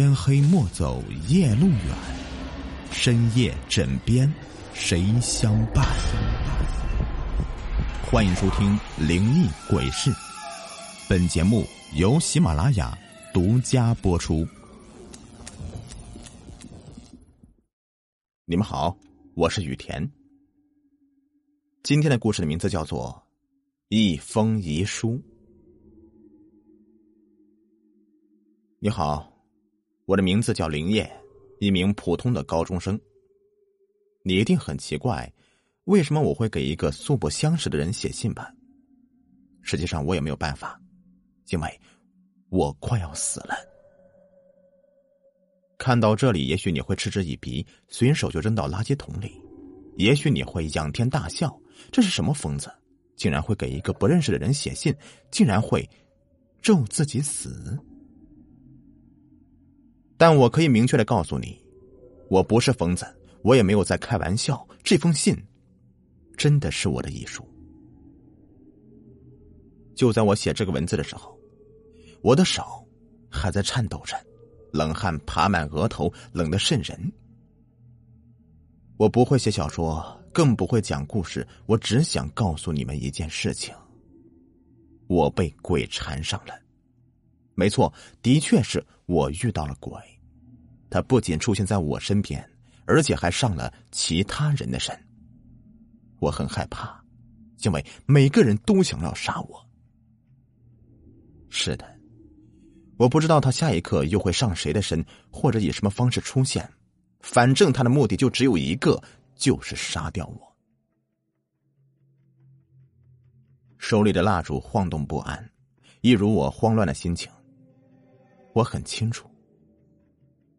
天黑莫走夜路远，深夜枕边谁相伴？欢迎收听《灵异鬼事》，本节目由喜马拉雅独家播出。你们好，我是雨田。今天的故事的名字叫做《一封遗书》。你好，我的名字叫林业，一名普通的高中生。你一定很奇怪，为什么我会给一个素不相识的人写信吧？实际上我也没有办法，因为我快要死了。看到这里，也许你会嗤之以鼻，随手就扔到垃圾桶里；也许你会仰天大笑，这是什么疯子？竟然会给一个不认识的人写信，竟然会咒自己死？但我可以明确的告诉你，我不是疯子，我也没有在开玩笑。这封信，真的是我的遗书。就在我写这个文字的时候，我的手还在颤抖着，冷汗爬满额头，冷得渗人。我不会写小说，更不会讲故事，我只想告诉你们一件事情：我被鬼缠上了。没错，的确是我遇到了鬼。他不仅出现在我身边，而且还上了其他人的身。我很害怕，因为每个人都想要杀我。是的，我不知道他下一刻又会上谁的身，或者以什么方式出现。反正他的目的就只有一个，就是杀掉我。手里的蜡烛晃动不安，一如我慌乱的心情。我很清楚，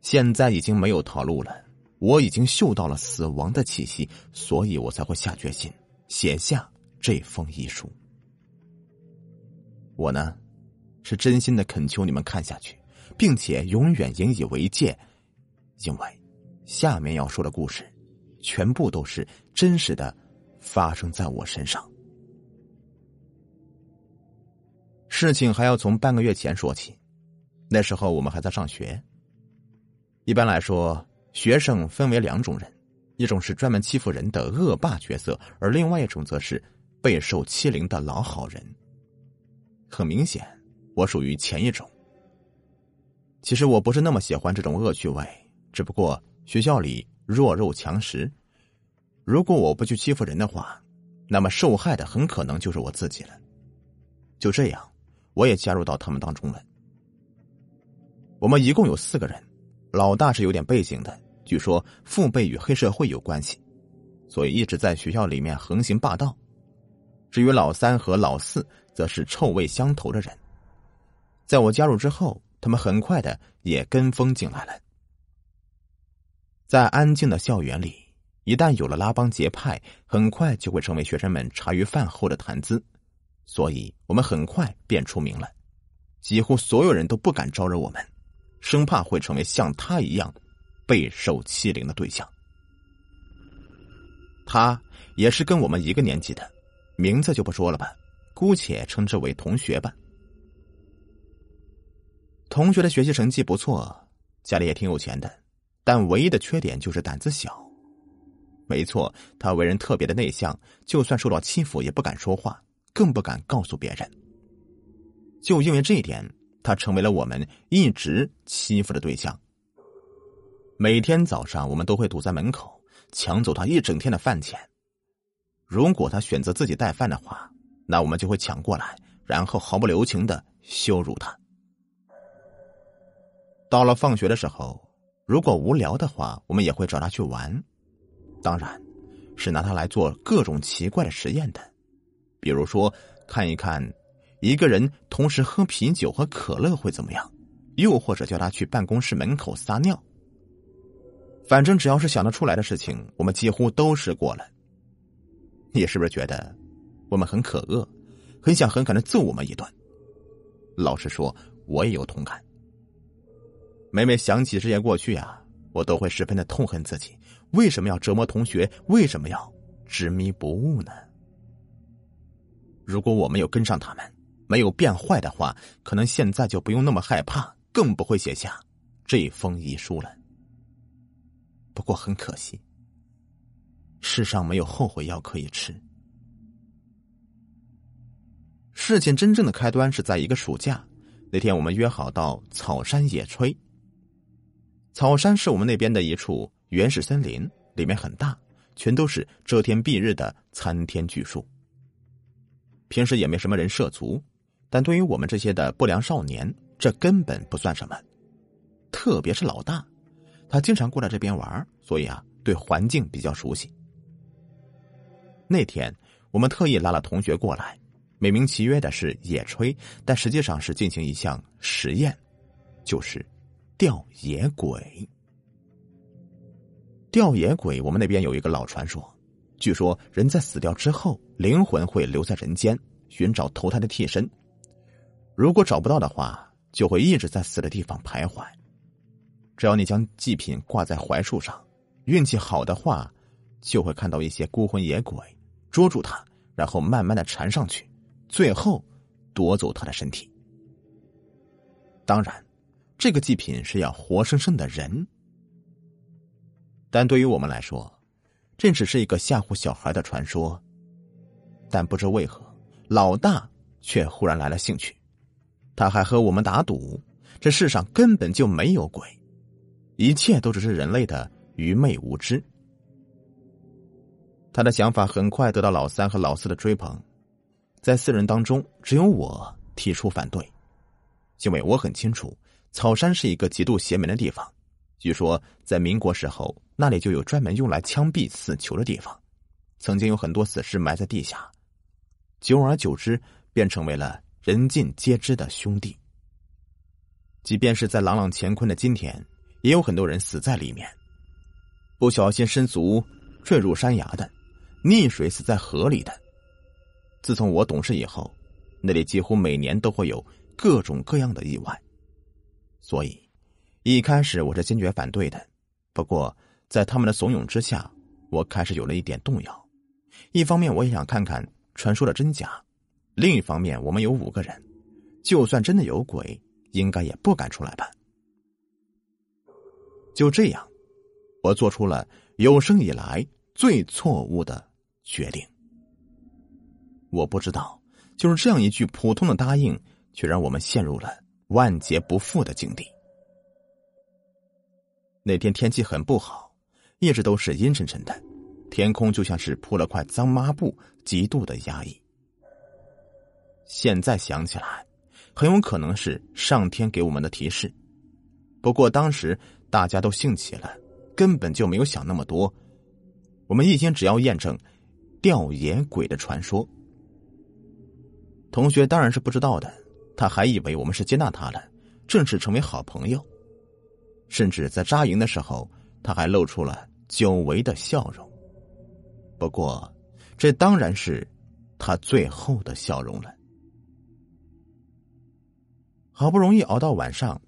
现在已经没有逃路了。我已经嗅到了死亡的气息，所以我才会下决心写下这封遗书。我呢，是真心的恳求你们看下去，并且永远引以为戒，因为下面要说的故事，全部都是真实的，发生在我身上。事情还要从半个月前说起。那时候我们还在上学。一般来说，学生分为两种人，一种是专门欺负人的恶霸角色，而另外一种则是备受欺凌的老好人。很明显，我属于前一种。其实我不是那么喜欢这种恶趣味，只不过学校里弱肉强食，如果我不去欺负人的话，那么受害的很可能就是我自己了。就这样，我也加入到他们当中了。我们一共有四个人，老大是有点背景的，据说父辈与黑社会有关系，所以一直在学校里面横行霸道。至于老三和老四，则是臭味相投的人。在我加入之后，他们很快的也跟风进来了。在安静的校园里，一旦有了拉帮结派，很快就会成为学生们茶余饭后的谈资，所以我们很快便出名了，几乎所有人都不敢招惹我们。生怕会成为像他一样备受欺凌的对象。他也是跟我们一个年级的，名字就不说了吧，姑且称之为同学吧。同学的学习成绩不错，家里也挺有钱的，但唯一的缺点就是胆子小。没错，他为人特别的内向，就算受到欺负也不敢说话，更不敢告诉别人。就因为这一点。他成为了我们一直欺负的对象。每天早上，我们都会堵在门口，抢走他一整天的饭钱。如果他选择自己带饭的话，那我们就会抢过来，然后毫不留情的羞辱他。到了放学的时候，如果无聊的话，我们也会找他去玩，当然，是拿他来做各种奇怪的实验的，比如说看一看。一个人同时喝啤酒和可乐会怎么样？又或者叫他去办公室门口撒尿。反正只要是想得出来的事情，我们几乎都试过了。你是不是觉得我们很可恶，很想狠狠的揍我们一顿？老实说，我也有同感。每每想起这些过去啊，我都会十分的痛恨自己，为什么要折磨同学？为什么要执迷不悟呢？如果我没有跟上他们。没有变坏的话，可能现在就不用那么害怕，更不会写下这封遗书了。不过很可惜，世上没有后悔药可以吃。事情真正的开端是在一个暑假，那天我们约好到草山野炊。草山是我们那边的一处原始森林，里面很大，全都是遮天蔽日的参天巨树。平时也没什么人涉足，但对于我们这些的不良少年，这根本不算什么。特别是老大，他经常过来这边玩，所以啊，对环境比较熟悉。那天我们特意拉了同学过来，美名其曰的是野炊，但实际上是进行一项实验，就是吊野鬼。吊野鬼，我们那边有一个老传说。据说人在死掉之后，灵魂会留在人间寻找投胎的替身。如果找不到的话，就会一直在死的地方徘徊。只要你将祭品挂在槐树上，运气好的话，就会看到一些孤魂野鬼捉住他，然后慢慢的缠上去，最后夺走他的身体。当然，这个祭品是要活生生的人，但对于我们来说。这只是一个吓唬小孩的传说，但不知为何，老大却忽然来了兴趣。他还和我们打赌，这世上根本就没有鬼，一切都只是人类的愚昧无知。他的想法很快得到老三和老四的追捧，在四人当中，只有我提出反对，因为我很清楚，草山是一个极度邪门的地方。据说，在民国时候，那里就有专门用来枪毙死囚的地方，曾经有很多死尸埋在地下，久而久之，便成为了人尽皆知的兄弟。即便是在朗朗乾坤的今天，也有很多人死在里面，不小心失足坠入山崖的，溺水死在河里的。自从我懂事以后，那里几乎每年都会有各种各样的意外，所以。一开始我是坚决反对的，不过在他们的怂恿之下，我开始有了一点动摇。一方面我也想看看传说的真假，另一方面我们有五个人，就算真的有鬼，应该也不敢出来吧。就这样，我做出了有生以来最错误的决定。我不知道，就是这样一句普通的答应，却让我们陷入了万劫不复的境地。那天天气很不好，一直都是阴沉沉的，天空就像是铺了块脏抹布，极度的压抑。现在想起来，很有可能是上天给我们的提示。不过当时大家都兴起了，根本就没有想那么多。我们一心只要验证吊野鬼的传说。同学当然是不知道的，他还以为我们是接纳他了，正式成为好朋友。甚至在扎营的时候，他还露出了久违的笑容。不过，这当然是他最后的笑容了。好不容易熬到晚上，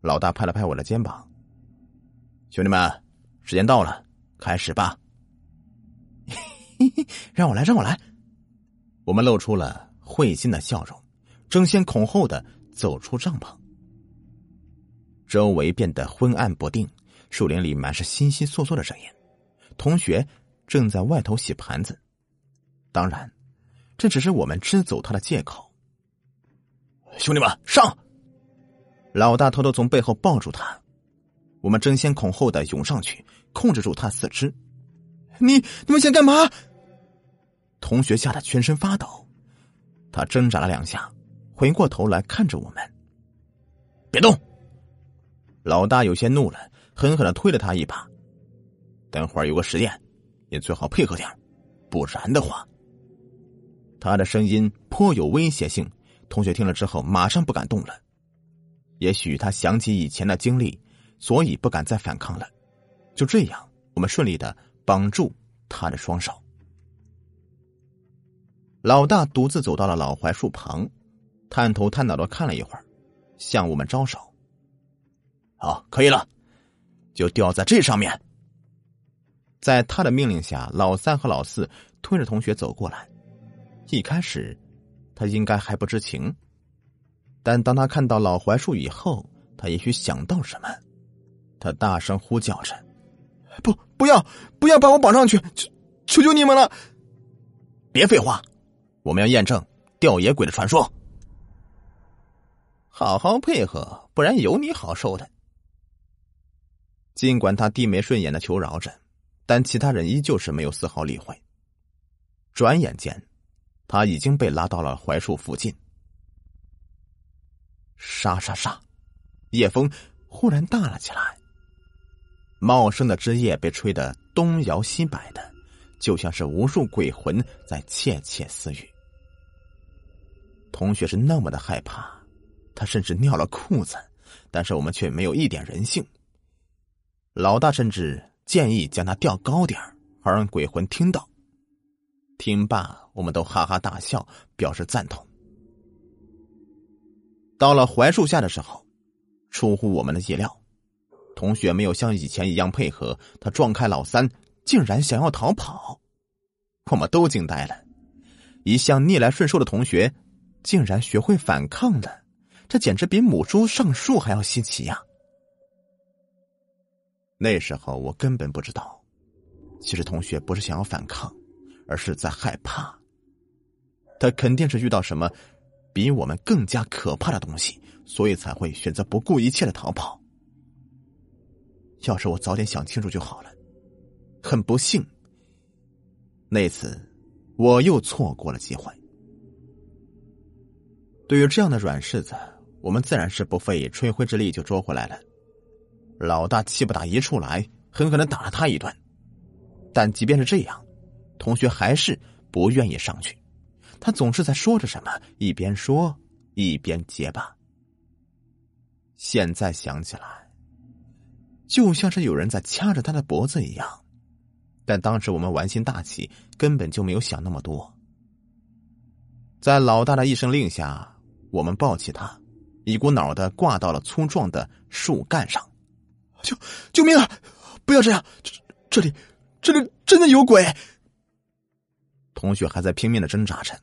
老大拍了拍我的肩膀：“兄弟们，时间到了，开始吧。”让我来，让我来。我们露出了会心的笑容，争先恐后的走出帐篷。周围变得昏暗不定，树林里满是悉悉窣窣的声音。同学正在外头洗盘子，当然，这只是我们支走他的借口。兄弟们，上！老大偷偷从背后抱住他，我们争先恐后的涌上去，控制住他四肢。你你们想干嘛？同学吓得全身发抖，他挣扎了两下，回过头来看着我们，别动。老大有些怒了，狠狠的推了他一把。等会儿有个实验，你最好配合点不然的话，他的声音颇有威胁性。同学听了之后，马上不敢动了。也许他想起以前的经历，所以不敢再反抗了。就这样，我们顺利的绑住他的双手。老大独自走到了老槐树旁，探头探脑的看了一会儿，向我们招手。好，可以了，就吊在这上面。在他的命令下，老三和老四推着同学走过来。一开始，他应该还不知情，但当他看到老槐树以后，他也许想到什么，他大声呼叫着：“不，不要，不要把我绑上去！求求求你们了！”别废话，我们要验证吊野鬼的传说。好好配合，不然有你好受的。尽管他低眉顺眼的求饶着，但其他人依旧是没有丝毫理会。转眼间，他已经被拉到了槐树附近。沙沙沙，夜风忽然大了起来。茂盛的枝叶被吹得东摇西摆的，就像是无数鬼魂在窃窃私语。同学是那么的害怕，他甚至尿了裤子，但是我们却没有一点人性。老大甚至建议将他吊高点好让鬼魂听到。听罢，我们都哈哈大笑，表示赞同。到了槐树下的时候，出乎我们的意料，同学没有像以前一样配合，他撞开老三，竟然想要逃跑，我们都惊呆了。一向逆来顺受的同学，竟然学会反抗了，这简直比母猪上树还要稀奇呀！那时候我根本不知道，其实同学不是想要反抗，而是在害怕。他肯定是遇到什么。比我们更加可怕的东西，所以才会选择不顾一切的逃跑。要是我早点想清楚就好了。很不幸，那次我又错过了机会。对于这样的软柿子，我们自然是不费吹灰之力就捉回来了。老大气不打一处来，狠狠的打了他一顿。但即便是这样，同学还是不愿意上去。他总是在说着什么，一边说一边结巴。现在想起来，就像是有人在掐着他的脖子一样。但当时我们玩心大起，根本就没有想那么多。在老大的一声令下，我们抱起他，一股脑的挂到了粗壮的树干上。救救命啊！不要这样，这这里这里真的有鬼！同学还在拼命的挣扎着。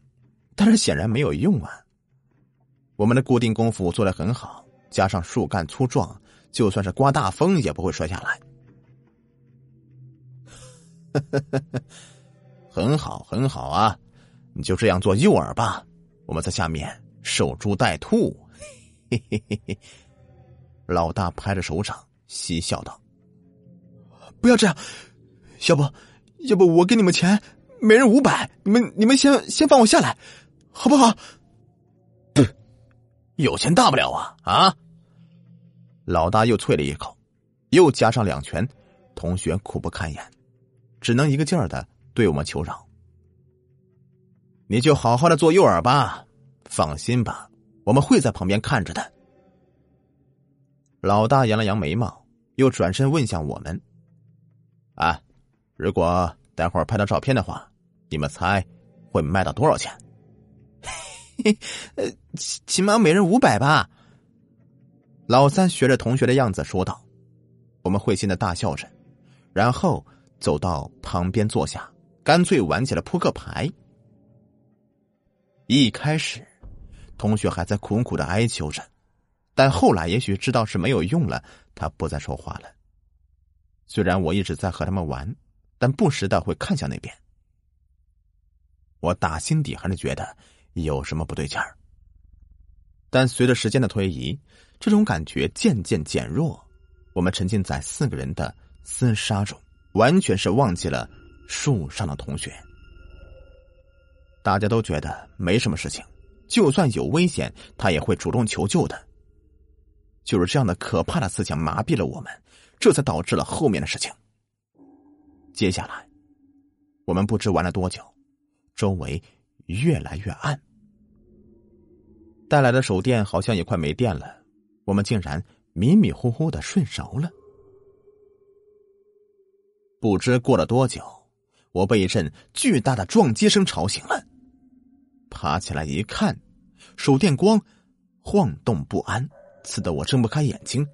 但是显然没有用啊！我们的固定功夫做的很好，加上树干粗壮，就算是刮大风也不会摔下来。很好，很好啊！你就这样做诱饵吧，我们在下面守株待兔。嘿嘿嘿嘿！老大拍着手掌，嬉笑道：“不要这样，要不，要不我给你们钱，每人五百，你们你们先先放我下来。”好不好？有钱大不了啊！啊！老大又啐了一口，又加上两拳，同学苦不堪言，只能一个劲儿的对我们求饶。你就好好的做诱饵吧，放心吧，我们会在旁边看着的。老大扬了扬眉毛，又转身问向我们：“啊，如果待会儿拍到照片的话，你们猜会卖到多少钱？”嘿，呃，起起码每人五百吧。老三学着同学的样子说道：“我们会心的大笑着，然后走到旁边坐下，干脆玩起了扑克牌。一开始，同学还在苦苦的哀求着，但后来也许知道是没有用了，他不再说话了。虽然我一直在和他们玩，但不时的会看向那边。我打心底还是觉得。”有什么不对劲儿？但随着时间的推移，这种感觉渐渐减弱。我们沉浸在四个人的厮杀中，完全是忘记了树上的同学。大家都觉得没什么事情，就算有危险，他也会主动求救的。就是这样的可怕的思想麻痹了我们，这才导致了后面的事情。接下来，我们不知玩了多久，周围。越来越暗，带来的手电好像也快没电了，我们竟然迷迷糊糊的睡着了。不知过了多久，我被一阵巨大的撞击声吵醒了，爬起来一看，手电光晃动不安，刺得我睁不开眼睛。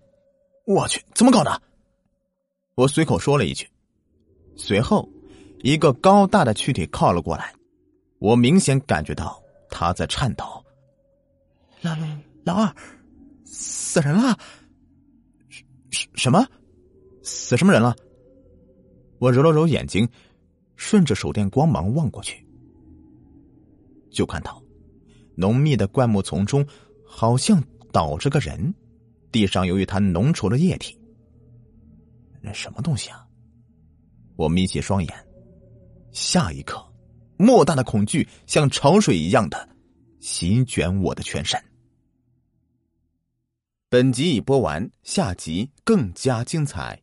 我去，怎么搞的？我随口说了一句，随后一个高大的躯体靠了过来。我明显感觉到他在颤抖。老老二死人了？什什么？死什么人了？我揉了揉眼睛，顺着手电光芒望过去，就看到浓密的灌木丛中好像倒着个人，地上有一滩浓稠的液体。那什么东西啊？我眯起双眼，下一刻，莫大的恐惧像潮水一样的席卷我的全身。本集已播完，下集更加精彩。